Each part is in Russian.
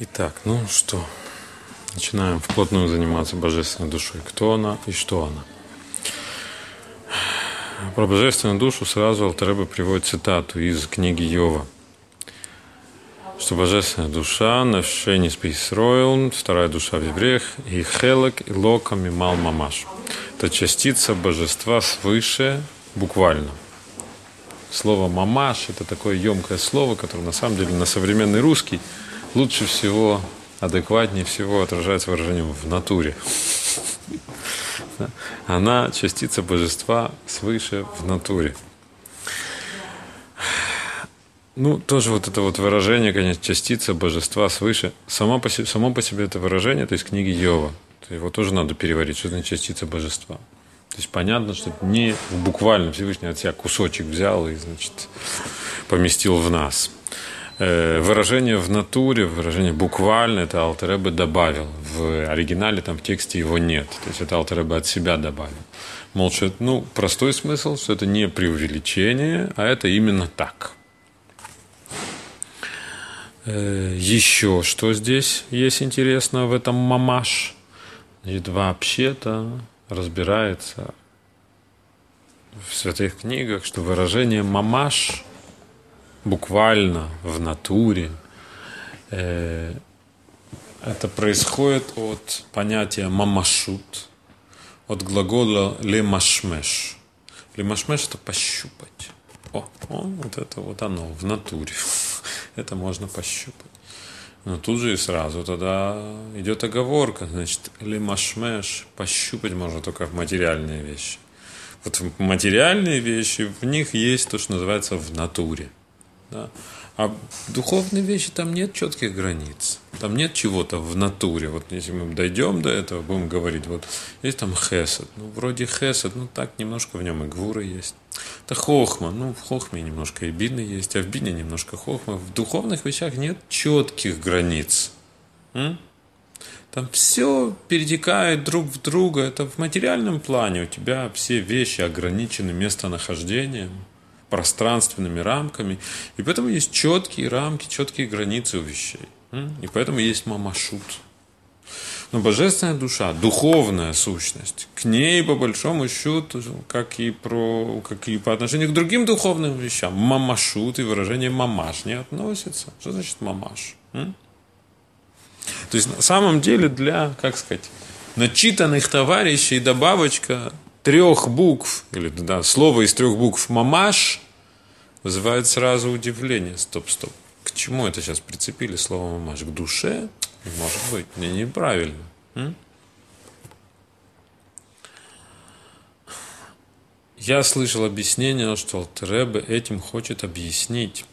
Итак, ну что, начинаем вплотную заниматься божественной душой. Кто она и что она? Про божественную душу сразу Алтареба приводит цитату из книги Йова, что божественная душа, навшени списроил, вторая душа в евреях, и хелек, и локами мал мамаш. Это частица божества свыше, буквально. Слово «мамаш» – это такое емкое слово, которое на самом деле на современный русский лучше всего, адекватнее всего отражается выражением «в натуре». Она частица божества свыше в натуре. Ну, тоже вот это вот выражение, конечно, частица божества свыше. Само по себе, само по себе это выражение, то есть книги Йова. Его тоже надо переварить, что значит частица божества. То есть понятно, что не буквально Всевышний от себя кусочек взял и, значит, поместил в нас. Э, выражение в натуре, выражение буквально, это Алтеребе добавил. В оригинале там в тексте его нет. То есть это Алтеребе от себя добавил. Мол, что это, ну, простой смысл, что это не преувеличение, а это именно так. Э, еще что здесь есть интересно в этом мамаш? Значит, вообще-то разбирается в святых книгах, что выражение мамаш – буквально, в натуре. Э, это происходит от понятия мамашут, от глагола лемашмеш. Лемашмеш – это пощупать. О, о, вот это вот оно, в натуре. это можно пощупать. Но тут же и сразу тогда идет оговорка. Значит, лемашмеш пощупать можно только в материальные вещи. Вот материальные вещи, в них есть то, что называется в натуре. Да? А духовные вещи там нет четких границ. Там нет чего-то в натуре. Вот если мы дойдем до этого, будем говорить, вот есть там хесед. Ну, вроде хесед, ну так немножко в нем и гвура есть. Это хохма. Ну, в хохме немножко и бины есть, а в бине немножко хохма. В духовных вещах нет четких границ. М? Там все перетекает друг в друга. Это в материальном плане у тебя все вещи ограничены местонахождением пространственными рамками. И поэтому есть четкие рамки, четкие границы у вещей. И поэтому есть мамашут. Но божественная душа, духовная сущность, к ней по большому счету, как и, про, как и по отношению к другим духовным вещам, мамашут и выражение мамаш не относится. Что значит мамаш? То есть на самом деле для, как сказать, начитанных товарищей добавочка трех букв, или да, слово из трех букв «мамаш» вызывает сразу удивление. Стоп, стоп. К чему это сейчас прицепили слово «мамаш»? К душе? Может быть, не неправильно. М? Я слышал объяснение, что Алтеребе этим хочет объяснить,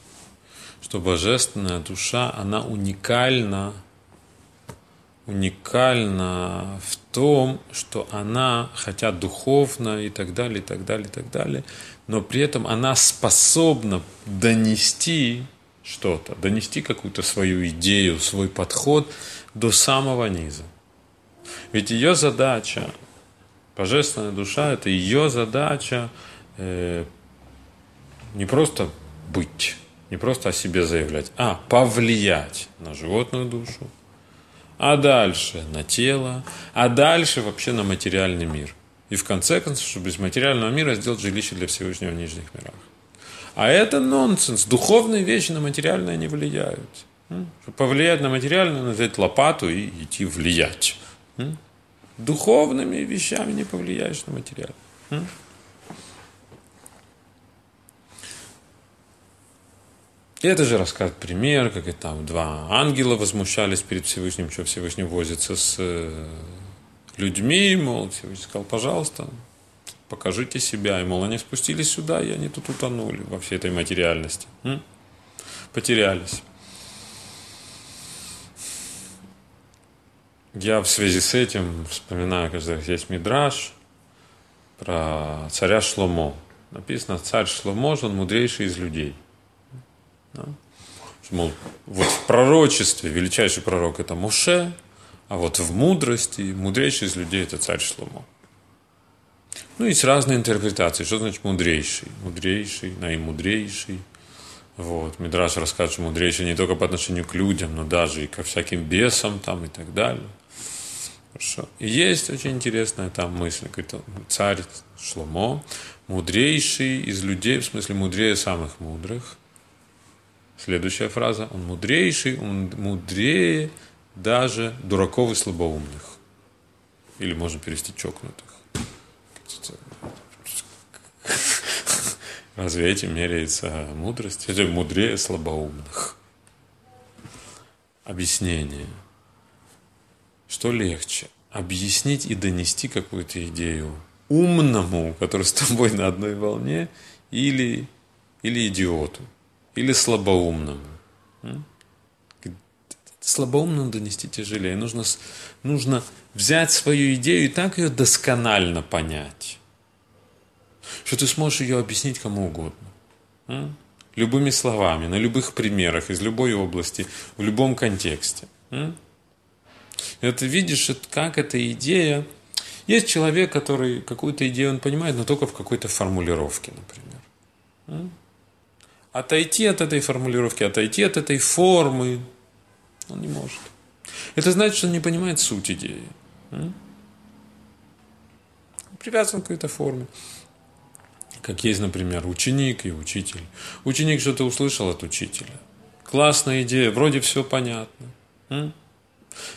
что божественная душа, она уникальна уникальна в том, что она, хотя духовна и так далее, и так далее, и так далее, но при этом она способна донести что-то, донести какую-то свою идею, свой подход до самого низа. Ведь ее задача, божественная душа, это ее задача э, не просто быть, не просто о себе заявлять, а повлиять на животную душу, а дальше на тело, а дальше вообще на материальный мир. И в конце концов, чтобы из материального мира сделать жилище для Всевышнего в нижних мирах. А это нонсенс. Духовные вещи на материальное не влияют. Чтобы повлиять на материальное, надо взять лопату и идти влиять. Духовными вещами не повлияешь на материальное. И это же рассказ пример, как и там два ангела возмущались перед Всевышним, что Всевышний возится с э, людьми, мол, Всевышний сказал, пожалуйста, покажите себя. И, мол, они спустились сюда, и они тут утонули во всей этой материальности. М? Потерялись. Я в связи с этим вспоминаю, когда есть мидраж про царя Шломо. Написано, царь Шломо, он мудрейший из людей – да? Мол, вот в пророчестве величайший пророк это Муше, а вот в мудрости мудрейший из людей это царь Шломо. Ну, есть разные интерпретации. Что значит мудрейший? Мудрейший, наимудрейший. Вот. Мидраш расскажет, что мудрейший не только по отношению к людям, но даже и ко всяким бесам там и так далее. Хорошо. И есть очень интересная там мысль, говорит, царь Шломо, мудрейший из людей, в смысле мудрее самых мудрых. Следующая фраза, он мудрейший, он мудрее даже дураков и слабоумных. Или можно перевести чокнутых. Разве этим меряется мудрость? Это мудрее слабоумных. Объяснение. Что легче? Объяснить и донести какую-то идею умному, который с тобой на одной волне, или, или идиоту, или слабоумному. Слабоумному донести тяжелее. Нужно, нужно взять свою идею и так ее досконально понять что ты сможешь ее объяснить кому угодно. Любыми словами, на любых примерах, из любой области, в любом контексте. Ты видишь, как эта идея... Есть человек, который какую-то идею он понимает, но только в какой-то формулировке, например. Отойти от этой формулировки, отойти от этой формы он не может. Это значит, что он не понимает суть идеи. Привязан к какой-то форме как есть, например, ученик и учитель. Ученик что-то услышал от учителя. Классная идея, вроде все понятно. Но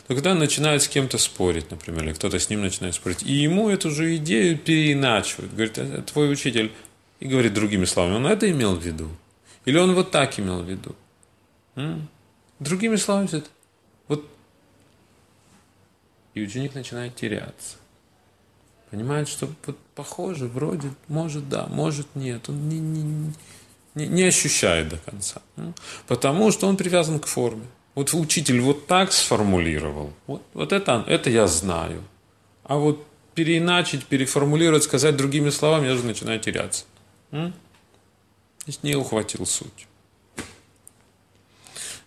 когда он начинает с кем-то спорить, например, или кто-то с ним начинает спорить, и ему эту же идею переиначивают, говорит, это твой учитель, и говорит другими словами, он это имел в виду? Или он вот так имел в виду? Другими словами, вот и ученик начинает теряться. Понимает, что вот похоже, вроде, может да, может нет. Он не, не, не, не ощущает до конца. Потому что он привязан к форме. Вот учитель вот так сформулировал. Вот, вот это, это я знаю. А вот переиначить, переформулировать, сказать другими словами, я уже начинаю теряться. Есть не ухватил суть.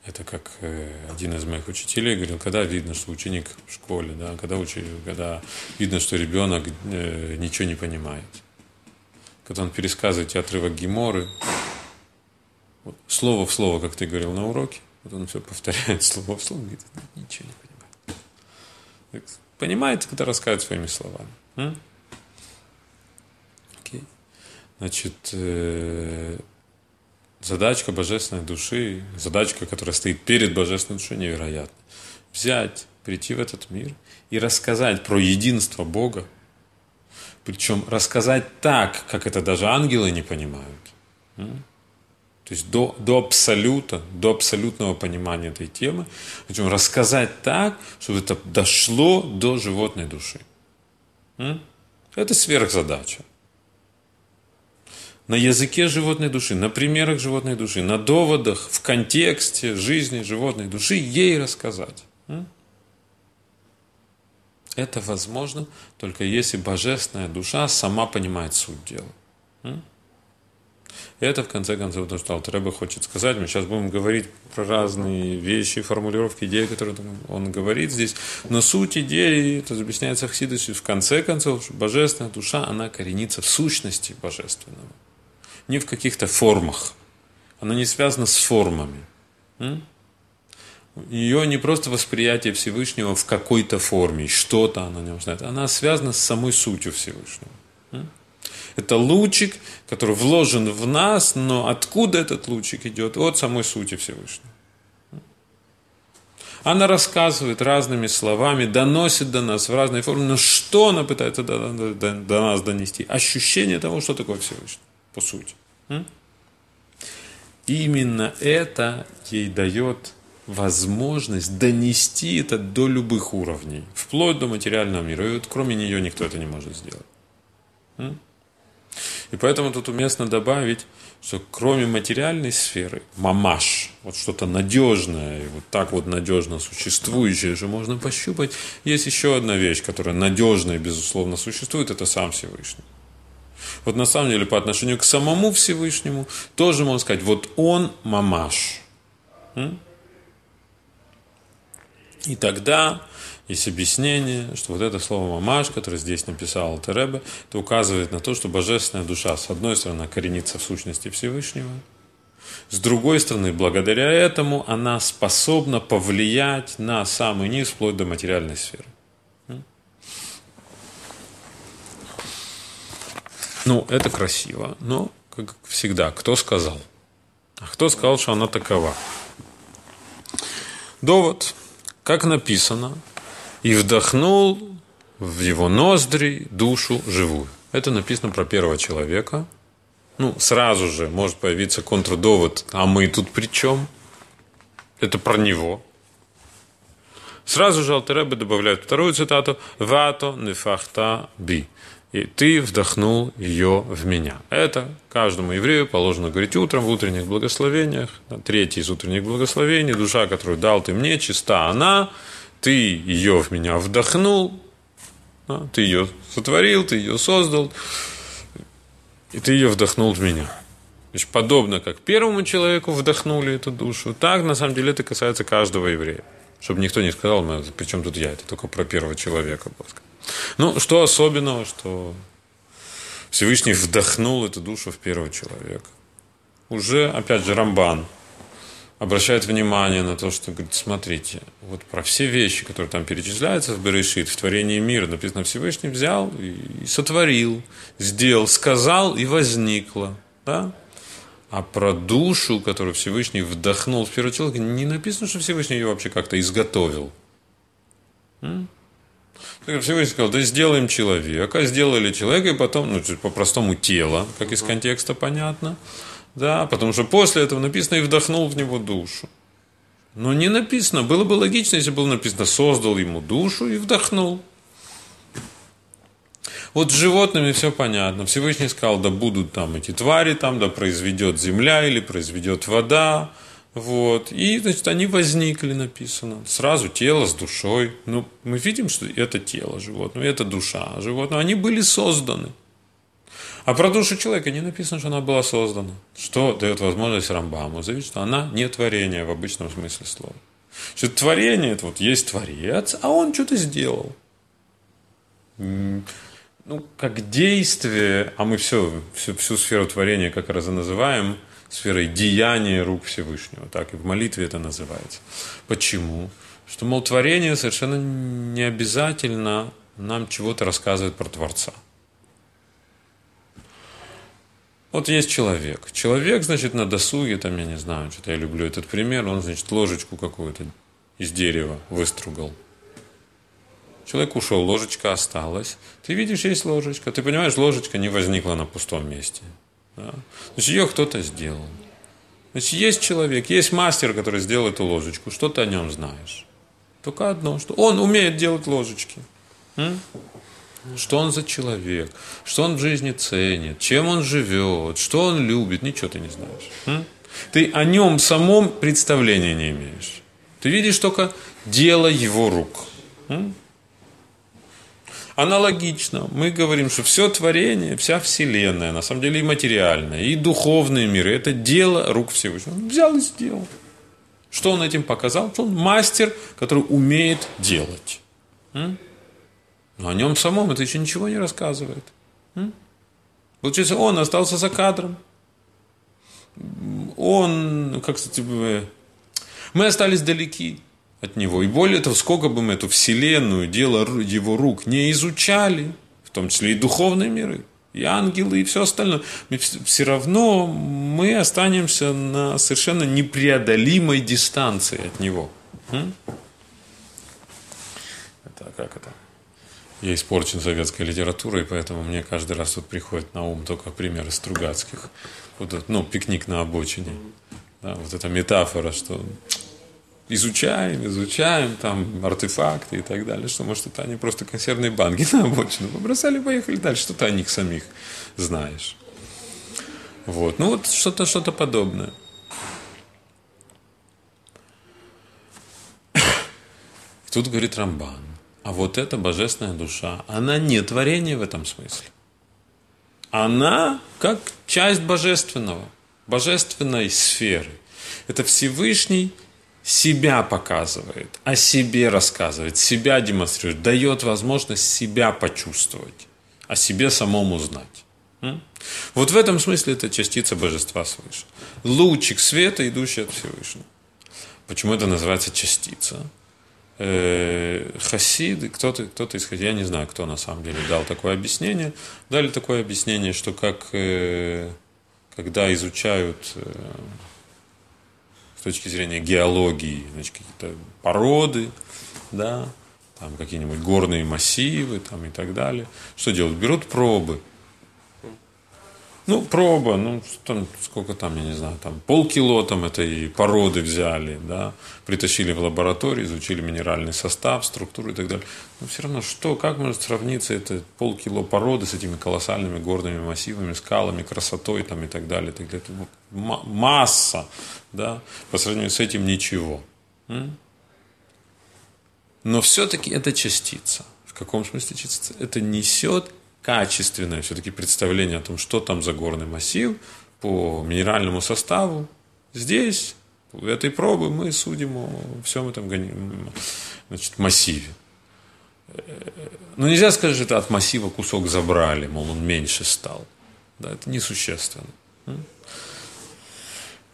Это как э, один из моих учителей говорил, когда видно, что ученик в школе, да, когда, учи, когда видно, что ребенок э, ничего не понимает. Когда он пересказывает отрывок Геморы, вот, слово в слово, как ты говорил на уроке, вот он все повторяет слово в слово, говорит, ничего не понимает. Понимаете, когда рассказывает своими словами. М? Значит, э, задачка божественной души, задачка, которая стоит перед божественной душой, невероятна. Взять, прийти в этот мир и рассказать про единство Бога, причем рассказать так, как это даже ангелы не понимают. То есть до, до абсолюта, до абсолютного понимания этой темы, причем рассказать так, чтобы это дошло до животной души. Это сверхзадача на языке животной души, на примерах животной души, на доводах, в контексте жизни животной души ей рассказать. Это возможно только если божественная душа сама понимает суть дела. Это, в конце концов, то, что Алтареба хочет сказать. Мы сейчас будем говорить про разные вещи, формулировки, идеи, которые он говорит здесь. Но суть идеи, это объясняется в в конце концов, божественная душа, она коренится в сущности божественного не в каких-то формах. Она не связана с формами. Ее не просто восприятие Всевышнего в какой-то форме, что-то она не знает. Она связана с самой сутью Всевышнего. Это лучик, который вложен в нас, но откуда этот лучик идет? От самой сути Всевышнего. Она рассказывает разными словами, доносит до нас в разной форме, но что она пытается до, нас донести? Ощущение того, что такое Всевышний по сути. Именно это ей дает возможность донести это до любых уровней, вплоть до материального мира. И вот кроме нее никто это не может сделать. И поэтому тут уместно добавить, что кроме материальной сферы, мамаш, вот что-то надежное, вот так вот надежно существующее же можно пощупать, есть еще одна вещь, которая надежно и безусловно существует, это сам Всевышний. Вот на самом деле по отношению к самому Всевышнему тоже можно сказать, вот он мамаш. И тогда есть объяснение, что вот это слово «мамаш», которое здесь написал Теребе, это указывает на то, что божественная душа, с одной стороны, коренится в сущности Всевышнего, С другой стороны, благодаря этому она способна повлиять на самый низ, вплоть до материальной сферы. Ну, это красиво, но, как всегда, кто сказал? А кто сказал, что она такова? Довод, как написано, и вдохнул в его ноздри душу живую. Это написано про первого человека. Ну, сразу же может появиться контрдовод, а мы тут при чем? Это про него. Сразу же Алтеребе добавляет вторую цитату «Вато нефахта би» и ты вдохнул ее в меня. Это каждому еврею положено говорить утром в утренних благословениях. Третий из утренних благословений. Душа, которую дал ты мне, чиста она. Ты ее в меня вдохнул. Ты ее сотворил, ты ее создал. И ты ее вдохнул в меня. Значит, подобно как первому человеку вдохнули эту душу, так на самом деле это касается каждого еврея. Чтобы никто не сказал, при чем тут я, это только про первого человека было. Ну, что особенного, что Всевышний вдохнул эту душу в первого человека. Уже, опять же, Рамбан обращает внимание на то, что говорит, смотрите, вот про все вещи, которые там перечисляются в Берешит, в творении мира, написано, Всевышний взял и сотворил, сделал, сказал и возникло. Да? А про душу, которую Всевышний вдохнул в первого человека, не написано, что Всевышний ее вообще как-то изготовил. Всевышний сказал, да сделаем человека, сделали человека, и потом, ну, по-простому тело, как из контекста понятно, да, потому что после этого написано и вдохнул в него душу. Но не написано, было бы логично, если было написано, создал ему душу и вдохнул. Вот с животными все понятно. Всевышний сказал, да будут там эти твари, там, да произведет земля или произведет вода, вот. И, значит, они возникли, написано. Сразу тело с душой. Ну, мы видим, что это тело животного, это душа животного. Они были созданы. А про душу человека не написано, что она была создана. Что дает возможность Рамбаму заявить, что она не творение в обычном смысле слова. Что творение, это вот есть творец, а он что-то сделал. Ну, как действие, а мы все, всю, всю сферу творения как раз и называем – сферой деяния рук Всевышнего. Так и в молитве это называется. Почему? Что, мол, творение совершенно не обязательно нам чего-то рассказывает про Творца. Вот есть человек. Человек, значит, на досуге, там, я не знаю, что-то я люблю этот пример, он, значит, ложечку какую-то из дерева выстругал. Человек ушел, ложечка осталась. Ты видишь, есть ложечка. Ты понимаешь, ложечка не возникла на пустом месте. Да? Значит, ее кто-то сделал. Значит, есть человек, есть мастер, который сделал эту ложечку. Что ты о нем знаешь? Только одно, что он умеет делать ложечки. М? Что он за человек? Что он в жизни ценит? Чем он живет? Что он любит? Ничего ты не знаешь. М? Ты о нем самом представления не имеешь. Ты видишь только дело его рук. М? Аналогично, мы говорим, что все творение, вся Вселенная, на самом деле и материальная, и духовные миры, это дело рук Всевышнего. Он взял и сделал. Что он этим показал? Что он мастер, который умеет делать. Но о нем самом это еще ничего не рассказывает. Получается, он остался за кадром. Он, как сказать, мы остались далеки от него. И более того, сколько бы мы эту вселенную, дело его рук не изучали, в том числе и духовные миры, и ангелы, и все остальное, все равно мы останемся на совершенно непреодолимой дистанции от него. Это как это? Я испорчен советской литературой, поэтому мне каждый раз вот приходит на ум только примеры Стругацких. Вот, ну, пикник на обочине. Да, вот эта метафора, что изучаем, изучаем там артефакты и так далее, что может это они просто консервные банки на обочину побросали, поехали дальше, что ты о них самих знаешь. Вот, ну вот что-то что-то подобное. Тут говорит Рамбан, а вот эта божественная душа, она не творение в этом смысле. Она как часть божественного, божественной сферы. Это Всевышний себя показывает, о себе рассказывает, себя демонстрирует, дает возможность себя почувствовать, о себе самому знать. Вот в этом смысле это частица божества свыше. Лучик света, идущий от Всевышнего. Почему это называется частица? Э, хасиды, кто-то, кто-то из я не знаю, кто на самом деле дал такое объяснение, дали такое объяснение, что как э, когда изучают э, точки зрения геологии, значит, какие-то породы, да, там какие-нибудь горные массивы там, и так далее. Что делают? Берут пробы. Ну, проба, ну, там, сколько там, я не знаю, там полкило там этой породы взяли, да, притащили в лабораторию, изучили минеральный состав, структуру и так далее. Но все равно, что, как может сравниться это полкило породы с этими колоссальными горными массивами, скалами, красотой там и так далее, и так далее. Масса, да, по сравнению с этим ничего. Но все-таки это частица. В каком смысле частица? Это несет качественное все-таки представление о том, что там за горный массив по минеральному составу. Здесь, в этой пробы, мы судим о всем этом значит, массиве. Но нельзя сказать, что это от массива кусок забрали, мол, он меньше стал. Да, это несущественно.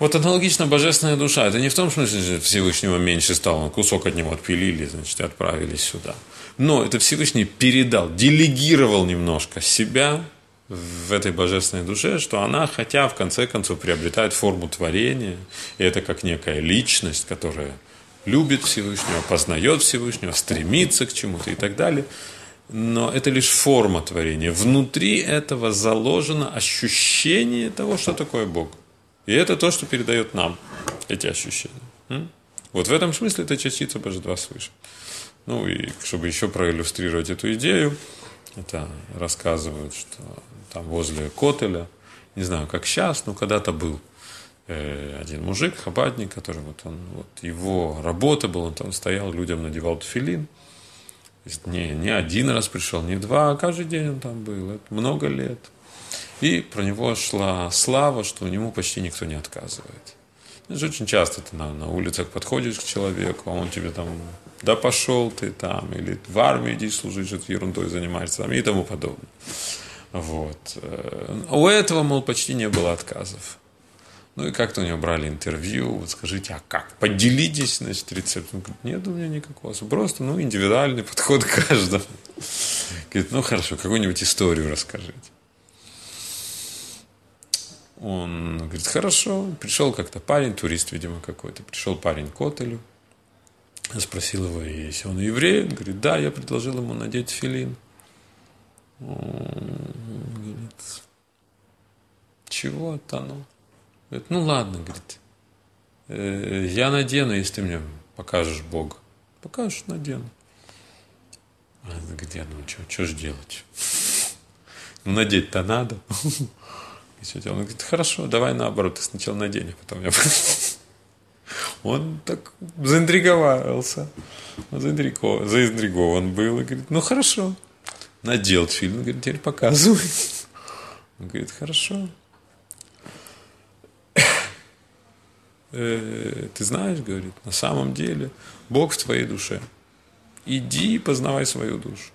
Вот аналогично божественная душа. Это не в том смысле, что Всевышнего меньше стало, кусок от него отпилили, значит, и отправились сюда. Но это Всевышний передал, делегировал немножко себя в этой божественной душе, что она, хотя в конце концов приобретает форму творения, и это как некая личность, которая любит Всевышнего, познает Всевышнего, стремится к чему-то и так далее. Но это лишь форма творения. Внутри этого заложено ощущение того, что такое Бог. И это то, что передает нам эти ощущения. Вот в этом смысле это частица божества свыше. Ну и чтобы еще проиллюстрировать эту идею, это рассказывают, что там возле Котеля, не знаю, как сейчас, но когда-то был э, один мужик, хабадник, который вот он, вот его работа была, он там стоял, людям надевал туфилин. Не, не один раз пришел, не два, а каждый день он там был. Это много лет. И про него шла слава, что у него почти никто не отказывает. Это очень часто ты на, на улицах подходишь к человеку, а он тебе там, да пошел ты там, или в армию иди служить, что ты ерундой занимаешься, там, и тому подобное. Вот. А у этого, мол, почти не было отказов. Ну и как-то у него брали интервью, вот скажите, а как? Поделитесь, значит, рецептом. Он говорит, нет у меня никакого, просто, ну, индивидуальный подход к каждому. Говорит, ну хорошо, какую-нибудь историю расскажите. Он говорит, хорошо. Пришел как-то парень, турист, видимо, какой-то. Пришел парень к отелю. Спросил его, если он еврей. Он говорит, да, я предложил ему надеть филин. Он говорит, чего это оно? Говорит, ну ладно, говорит, «э, я надену, если ты мне покажешь Бога. Покажешь, надену. А он говорит, я ну что, что ж делать? Ну, надеть-то надо. И все делал. Он говорит, хорошо, давай наоборот, ты сначала надень, а потом я Он так заинтриговался. Заинтригован, заинтригован был. И говорит, ну хорошо. Надел фильм, говорит, теперь показывай. Он говорит, хорошо. Э, ты знаешь, говорит, на самом деле Бог в твоей душе. Иди и познавай свою душу.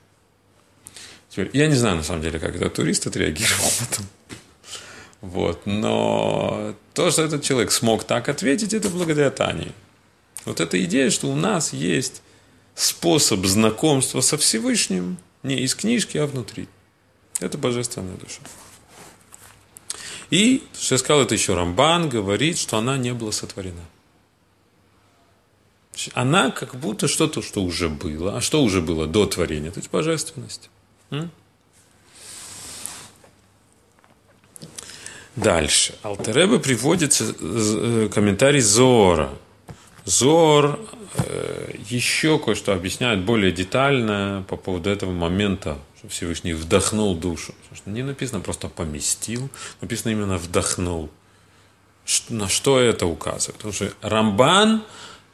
Теперь, я не знаю, на самом деле, как этот турист отреагировал потом. Вот. Но то, что этот человек смог так ответить, это благодаря Тане. Вот эта идея, что у нас есть способ знакомства со Всевышним не из книжки, а внутри. Это божественная душа. И, что я сказал, это еще Рамбан говорит, что она не была сотворена. Она как будто что-то, что уже было. А что уже было до творения? То есть божественность. Дальше. Алтереба приводится э, комментарий Зора. Зор э, еще кое-что объясняет более детально по поводу этого момента, что Всевышний вдохнул душу. Не написано просто поместил, написано именно вдохнул. На что это указывает? Потому что Рамбан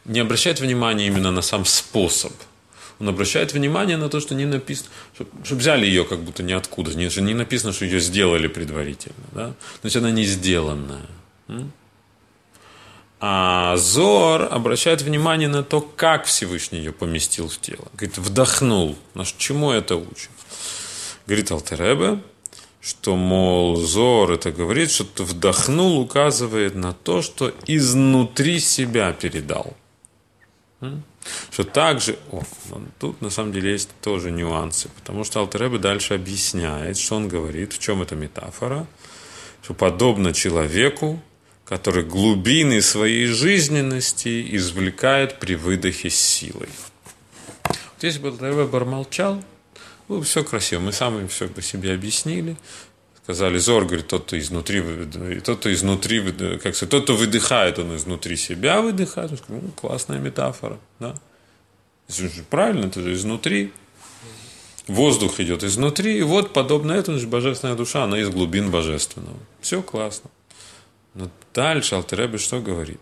не обращает внимания именно на сам способ – он обращает внимание на то, что не написано, чтобы, чтобы взяли ее как будто ниоткуда, не, не написано, что ее сделали предварительно, да? значит, она не сделанная. А Зор обращает внимание на то, как Всевышний ее поместил в тело. Говорит, вдохнул. Наш чему это учит? Говорит Алтеребе, что, мол, Зор это говорит, что вдохнул, указывает на то, что изнутри себя передал. Что также, о, тут на самом деле есть тоже нюансы, потому что Алтеребе дальше объясняет, что он говорит, в чем эта метафора, что подобно человеку, который глубины своей жизненности извлекает при выдохе силой. Вот если бы Алтеребе молчал, было бы все красиво. Мы сами все по себе объяснили. Сказали, Зор, говорит, тот, кто изнутри, тот, кто изнутри, как сказать, тот, кто выдыхает, он изнутри себя выдыхает. Ну, классная метафора, да? Правильно, это же изнутри. Воздух идет изнутри, и вот подобно этому же божественная душа, она из глубин божественного. Все классно. Но дальше Алтеребе что говорит?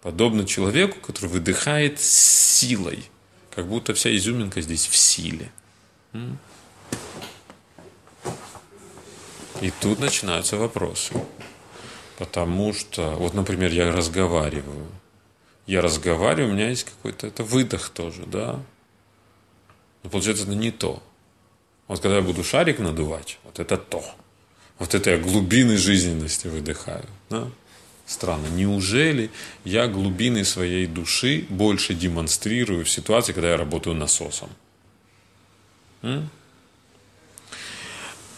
Подобно человеку, который выдыхает силой, как будто вся изюминка здесь в силе. И тут начинаются вопросы. Потому что, вот, например, я разговариваю. Я разговариваю, у меня есть какой-то это выдох тоже, да. Но получается, это не то. Вот когда я буду шарик надувать, вот это то. Вот это я глубины жизненности выдыхаю. Да? Странно. Неужели я глубины своей души больше демонстрирую в ситуации, когда я работаю насосом?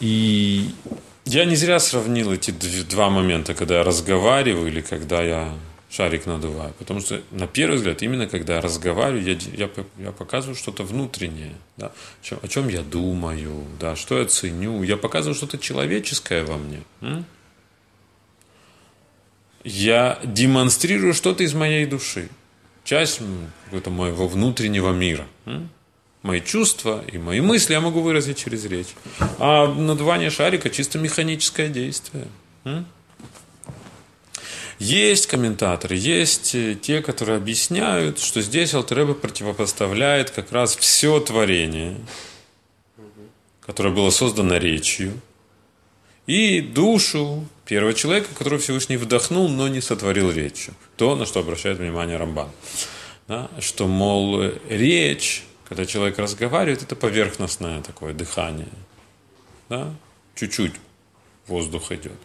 И я не зря сравнил эти два момента, когда я разговариваю или когда я шарик надуваю. Потому что, на первый взгляд, именно когда я разговариваю, я, я, я показываю что-то внутреннее. Да? О, чем, я думаю, да? что я ценю. Я показываю что-то человеческое во мне. М? Я демонстрирую что-то из моей души. Часть какого-то моего внутреннего мира. М? Мои чувства и мои мысли я могу выразить через речь. А надувание шарика чисто механическое действие. Есть комментаторы, есть э, те, которые объясняют, что здесь Алтереба противопоставляет как раз все творение, которое было создано речью, и душу первого человека, который Всевышний вдохнул, но не сотворил речью. То, на что обращает внимание Рамбан. Да? Что, мол, речь когда человек разговаривает, это поверхностное такое дыхание. Да? Чуть-чуть воздух идет.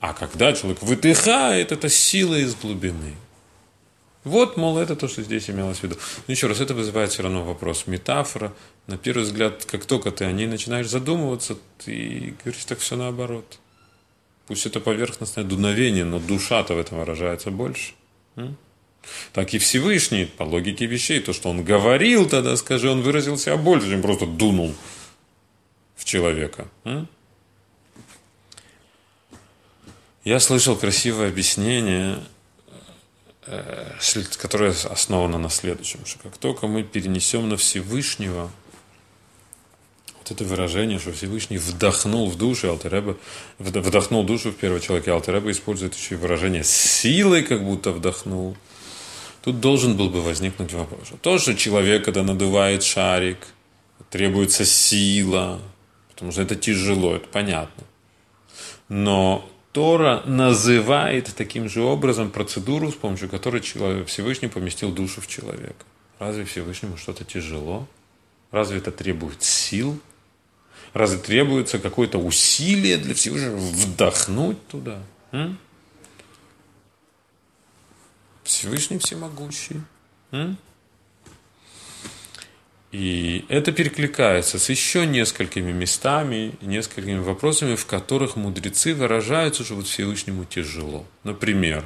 А когда человек выдыхает, это сила из глубины. Вот, мол, это то, что здесь имелось в виду. Но еще раз, это вызывает все равно вопрос. Метафора, на первый взгляд, как только ты о ней начинаешь задумываться, ты говоришь, так все наоборот. Пусть это поверхностное дуновение, но душа-то в этом выражается больше так и Всевышний, по логике вещей, то, что он говорил тогда, скажи, он выразил себя больше, чем просто дунул в человека. Я слышал красивое объяснение, э, которое основано на следующем, что как только мы перенесем на Всевышнего вот это выражение, что Всевышний вдохнул в душу, Алтереба вдохнул душу в первого человека, Алтереба использует еще и выражение силой, как будто вдохнул – Тут должен был бы возникнуть вопрос. Тоже человек, когда надувает шарик, требуется сила, потому что это тяжело, это понятно. Но Тора называет таким же образом процедуру, с помощью которой Всевышний поместил душу в человека. Разве Всевышнему что-то тяжело? Разве это требует сил? Разве требуется какое-то усилие для Всевышнего вдохнуть туда? М? Всевышний Всемогущий. И это перекликается с еще несколькими местами, несколькими вопросами, в которых мудрецы выражаются, что вот Всевышнему тяжело. Например,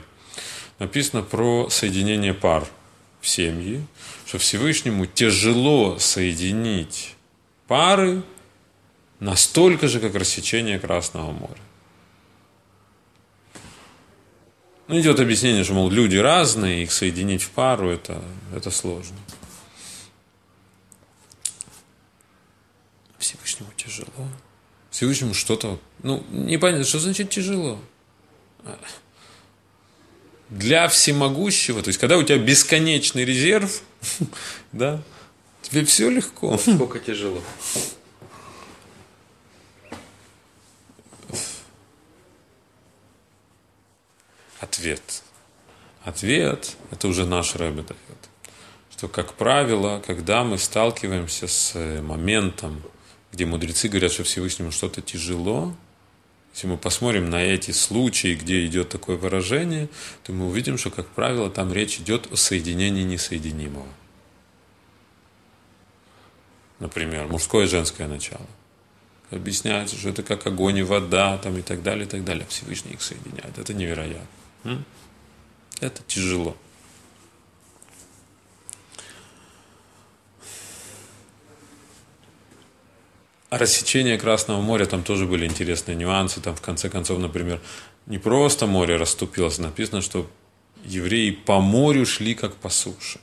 написано про соединение пар в семье, что Всевышнему тяжело соединить пары настолько же, как рассечение Красного моря. Ну, идет объяснение, что, мол, люди разные, их соединить в пару это, это сложно. Всевышнему тяжело. Всевышнему что-то, ну, непонятно, что значит тяжело. Для всемогущего, то есть, когда у тебя бесконечный резерв, да, тебе все легко. Сколько тяжело. Ответ. Ответ – это уже наш Рэбе дает. Что, как правило, когда мы сталкиваемся с э, моментом, где мудрецы говорят, что Всевышнему что-то тяжело, Если мы посмотрим на эти случаи, где идет такое выражение, то мы увидим, что, как правило, там речь идет о соединении несоединимого. Например, мужское и женское начало. Объясняется, что это как огонь и вода, там, и так далее, и так далее. Всевышний их соединяет. Это невероятно. Это тяжело. рассечение Красного моря, там тоже были интересные нюансы. Там, в конце концов, например, не просто море расступилось, написано, что евреи по морю шли, как по суше.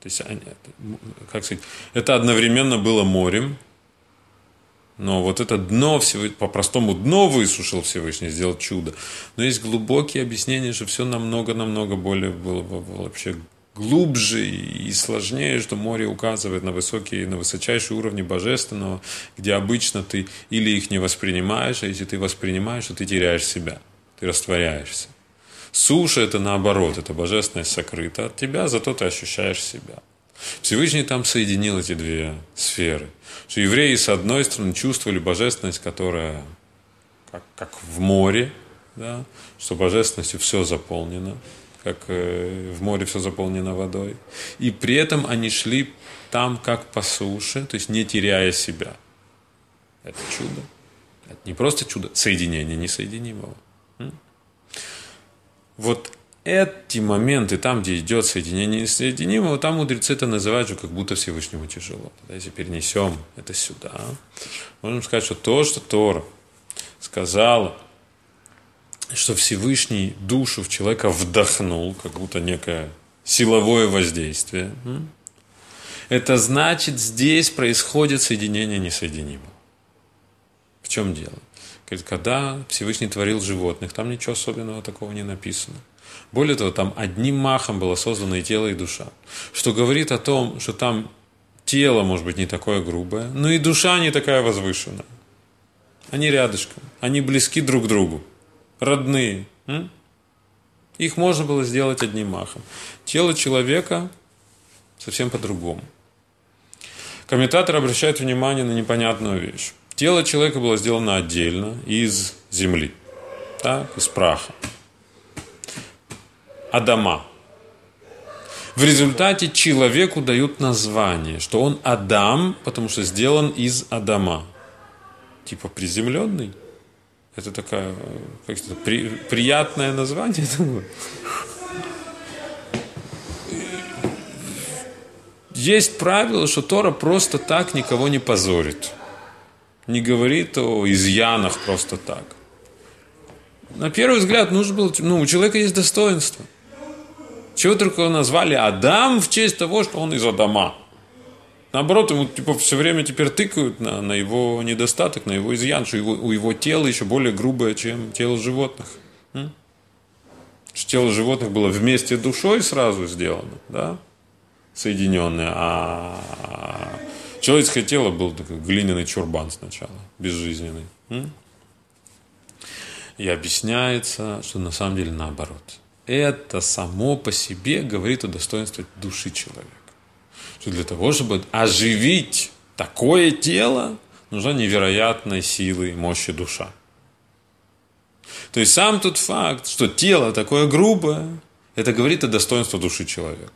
То есть, как сказать, это одновременно было морем, но вот это дно, по-простому дно высушил Всевышний, сделал чудо. Но есть глубокие объяснения, что все намного-намного более было, было вообще глубже и сложнее, что море указывает на высокие, на высочайшие уровни божественного, где обычно ты или их не воспринимаешь, а если ты воспринимаешь, то ты теряешь себя, ты растворяешься. Суша – это наоборот, это божественность сокрыта от тебя, зато ты ощущаешь себя. Всевышний там соединил эти две сферы. Что евреи, с одной стороны, чувствовали божественность, которая как, как в море, да, что божественностью все заполнено, как э, в море все заполнено водой. И при этом они шли там, как по суше, то есть не теряя себя. Это чудо. Это не просто чудо, соединение несоединимого. Вот эти моменты, там, где идет соединение несоединимого, там мудрецы это называют же, как будто Всевышнему тяжело. Тогда, если перенесем это сюда, можем сказать, что то, что Тора сказала что Всевышний душу в человека вдохнул, как будто некое силовое воздействие. Это значит, здесь происходит соединение несоединимого. В чем дело? Когда Всевышний творил животных, там ничего особенного такого не написано. Более того, там одним махом было создано и тело, и душа. Что говорит о том, что там тело, может быть, не такое грубое, но и душа не такая возвышенная. Они рядышком, они близки друг к другу родные. Их можно было сделать одним махом. Тело человека совсем по-другому. Комментатор обращает внимание на непонятную вещь. Тело человека было сделано отдельно из земли, так, из праха. Адама. В результате человеку дают название, что он Адам, потому что сделан из Адама. Типа приземленный. Это такое как это, при, приятное название. Есть правило, что Тора просто так никого не позорит. Не говорит о изъянах просто так. На первый взгляд нужно было, ну, у человека есть достоинство. Чего только назвали Адам в честь того, что он из Адама. Наоборот, ему типа, все время теперь тыкают на, на его недостаток, на его изъян, что его, у его тела еще более грубое, чем тело животных. М? Что тело животных было вместе душой сразу сделано, да? соединенное, а человеческое тело был такой глиняный чурбан сначала, безжизненный. М? И объясняется, что на самом деле наоборот. Это само по себе говорит о достоинстве души человека что для того, чтобы оживить такое тело, нужна невероятная сила и мощи душа. То есть сам тот факт, что тело такое грубое, это говорит о достоинстве души человека.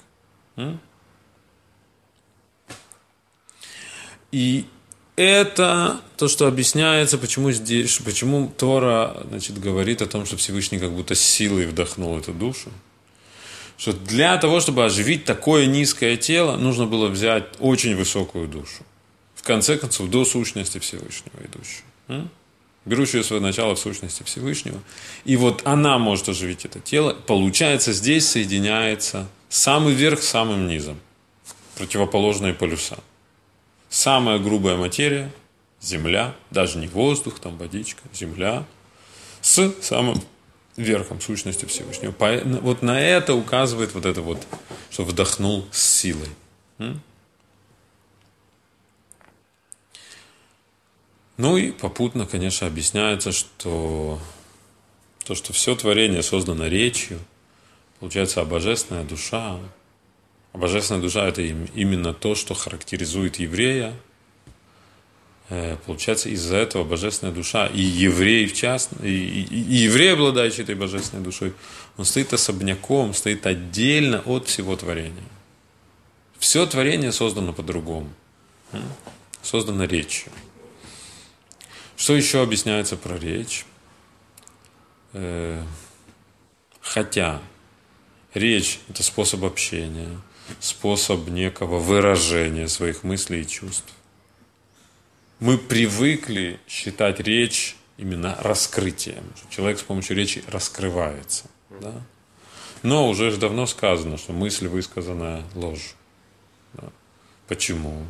И это то, что объясняется, почему здесь, почему Тора значит, говорит о том, что Всевышний как будто силой вдохнул эту душу что для того, чтобы оживить такое низкое тело, нужно было взять очень высокую душу. В конце концов, до сущности Всевышнего идущую. Берущую свое начало в сущности Всевышнего. И вот она может оживить это тело. Получается, здесь соединяется самый верх с самым низом. Противоположные полюса. Самая грубая материя – земля, даже не воздух, там водичка, земля, с самым верхом сущности Всевышнего. Вот на это указывает вот это вот, что вдохнул с силой. Ну и попутно, конечно, объясняется, что то, что все творение создано речью, получается, а божественная душа, божественная душа – это именно то, что характеризует еврея, Э, получается, из-за этого божественная душа, и еврей в частности, и, и, и еврей, обладающий этой божественной душой, он стоит особняком, стоит отдельно от всего творения. Все творение создано по-другому. Создано речью. Что еще объясняется про речь? Э, хотя речь – это способ общения, способ некого выражения своих мыслей и чувств мы привыкли считать речь именно раскрытием. Человек с помощью речи раскрывается. Да? Но уже давно сказано, что мысль высказанная ложь. Да? Почему?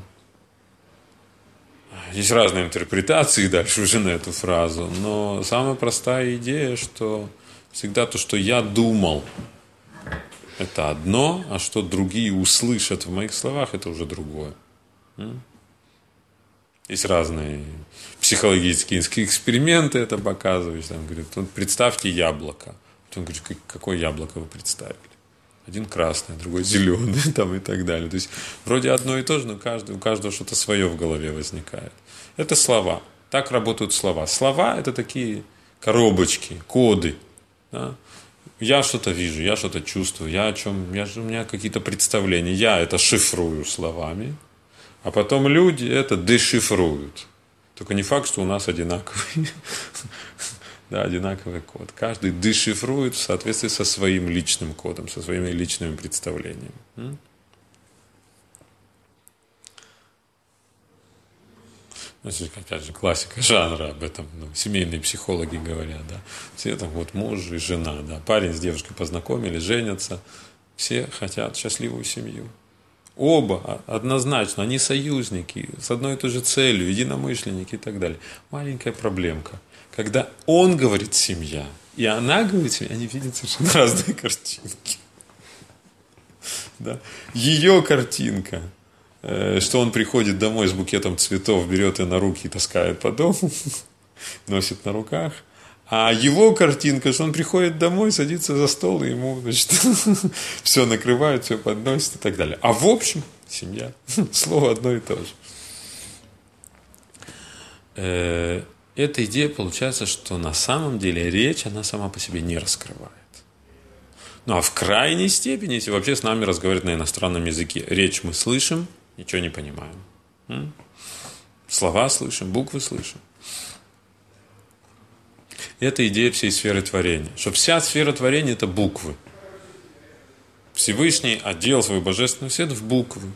Есть разные интерпретации дальше уже на эту фразу, но самая простая идея, что всегда то, что я думал, это одно, а что другие услышат в моих словах, это уже другое. Есть разные психологические эксперименты это показывают. Там говорят, вот представьте яблоко. Потом говорит, какое яблоко вы представили? Один красный, другой зеленый, там и так далее. То есть вроде одно и то же, но каждый, у каждого что-то свое в голове возникает. Это слова. Так работают слова. Слова – это такие коробочки, коды. Да? Я что-то вижу, я что-то чувствую, я о чем, я, у меня какие-то представления. Я это шифрую словами, а потом люди это дешифруют. Только не факт, что у нас одинаковый, да, одинаковый код. Каждый дешифрует в соответствии со своим личным кодом, со своими личными представлениями. Значит, опять же, классика жанра об этом, ну, семейные психологи говорят, да. Все там вот муж и жена, да. Парень с девушкой познакомились, женятся, все хотят счастливую семью. Оба однозначно, они союзники, с одной и той же целью, единомышленники и так далее. Маленькая проблемка. Когда он говорит «семья», и она говорит «семья», они видят совершенно разные картинки. Да? Ее картинка, что он приходит домой с букетом цветов, берет ее на руки и таскает по дому, носит на руках – а его картинка, что он приходит домой, садится за стол, и ему значит, все накрывают, все подносят и так далее. А в общем, семья. Слово одно и то же. Э, эта идея получается, что на самом деле речь, она сама по себе не раскрывает. Ну а в крайней степени, если вообще с нами разговаривать на иностранном языке, речь мы слышим, ничего не понимаем. Слова слышим, буквы слышим. Это идея всей сферы творения. Что вся сфера творения – это буквы. Всевышний отдел свою божественную свет в буквы.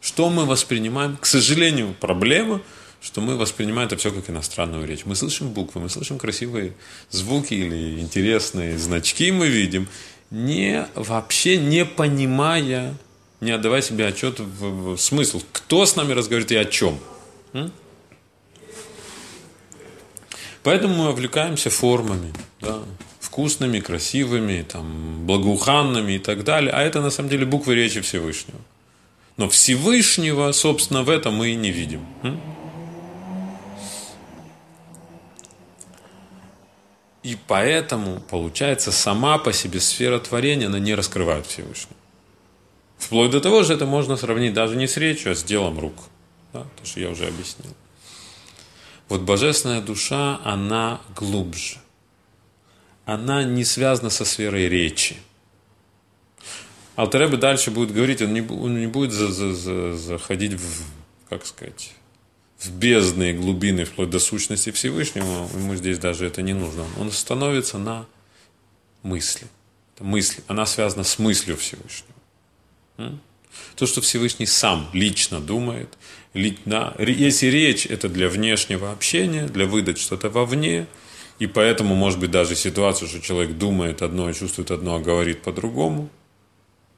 Что мы воспринимаем? К сожалению, проблема, что мы воспринимаем это все как иностранную речь. Мы слышим буквы, мы слышим красивые звуки или интересные значки мы видим, не, вообще не понимая, не отдавая себе отчет в, в смысл, кто с нами разговаривает и о чем. Поэтому мы увлекаемся формами, да, вкусными, красивыми, там, благоуханными и так далее. А это на самом деле буквы речи Всевышнего. Но Всевышнего, собственно, в этом мы и не видим. И поэтому, получается, сама по себе сфера творения, она не раскрывает Всевышнего. Вплоть до того, что это можно сравнить даже не с речью, а с делом рук. Да? То, что я уже объяснил. Вот божественная душа, она глубже. Она не связана со сферой речи. Алтаребе дальше будет говорить, он не, он не будет за, за, за, заходить в, как сказать, в бездные глубины, вплоть до сущности Всевышнего, ему здесь даже это не нужно. Он становится на мысли. Это мысли. Она связана с мыслью Всевышнего. То, что Всевышний сам лично думает, если речь это для внешнего общения, для выдать что-то вовне, и поэтому может быть даже ситуация, что человек думает одно, чувствует одно, а говорит по-другому.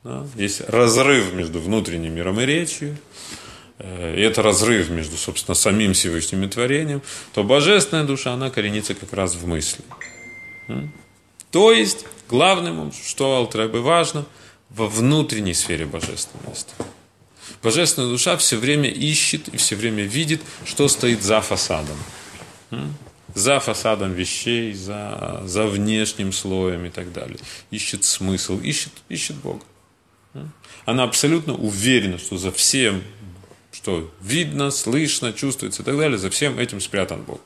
Да? Есть разрыв между внутренним миром и речью, э, и это разрыв между, собственно, самим Всевышним и творением, то божественная душа, она коренится как раз в мысли. То есть, главным, что Алтребе важно, во внутренней сфере божественности. Божественная душа все время ищет и все время видит, что стоит за фасадом. За фасадом вещей, за, за внешним слоем и так далее. Ищет смысл, ищет, ищет Бога. Она абсолютно уверена, что за всем что видно, слышно, чувствуется и так далее, за всем этим спрятан Бог.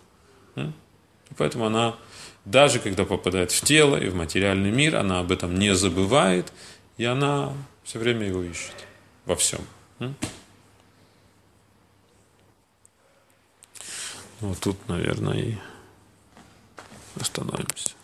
И поэтому она, даже когда попадает в тело и в материальный мир, она об этом не забывает, и она все время его ищет во всем. Вот тут, наверное, и остановимся.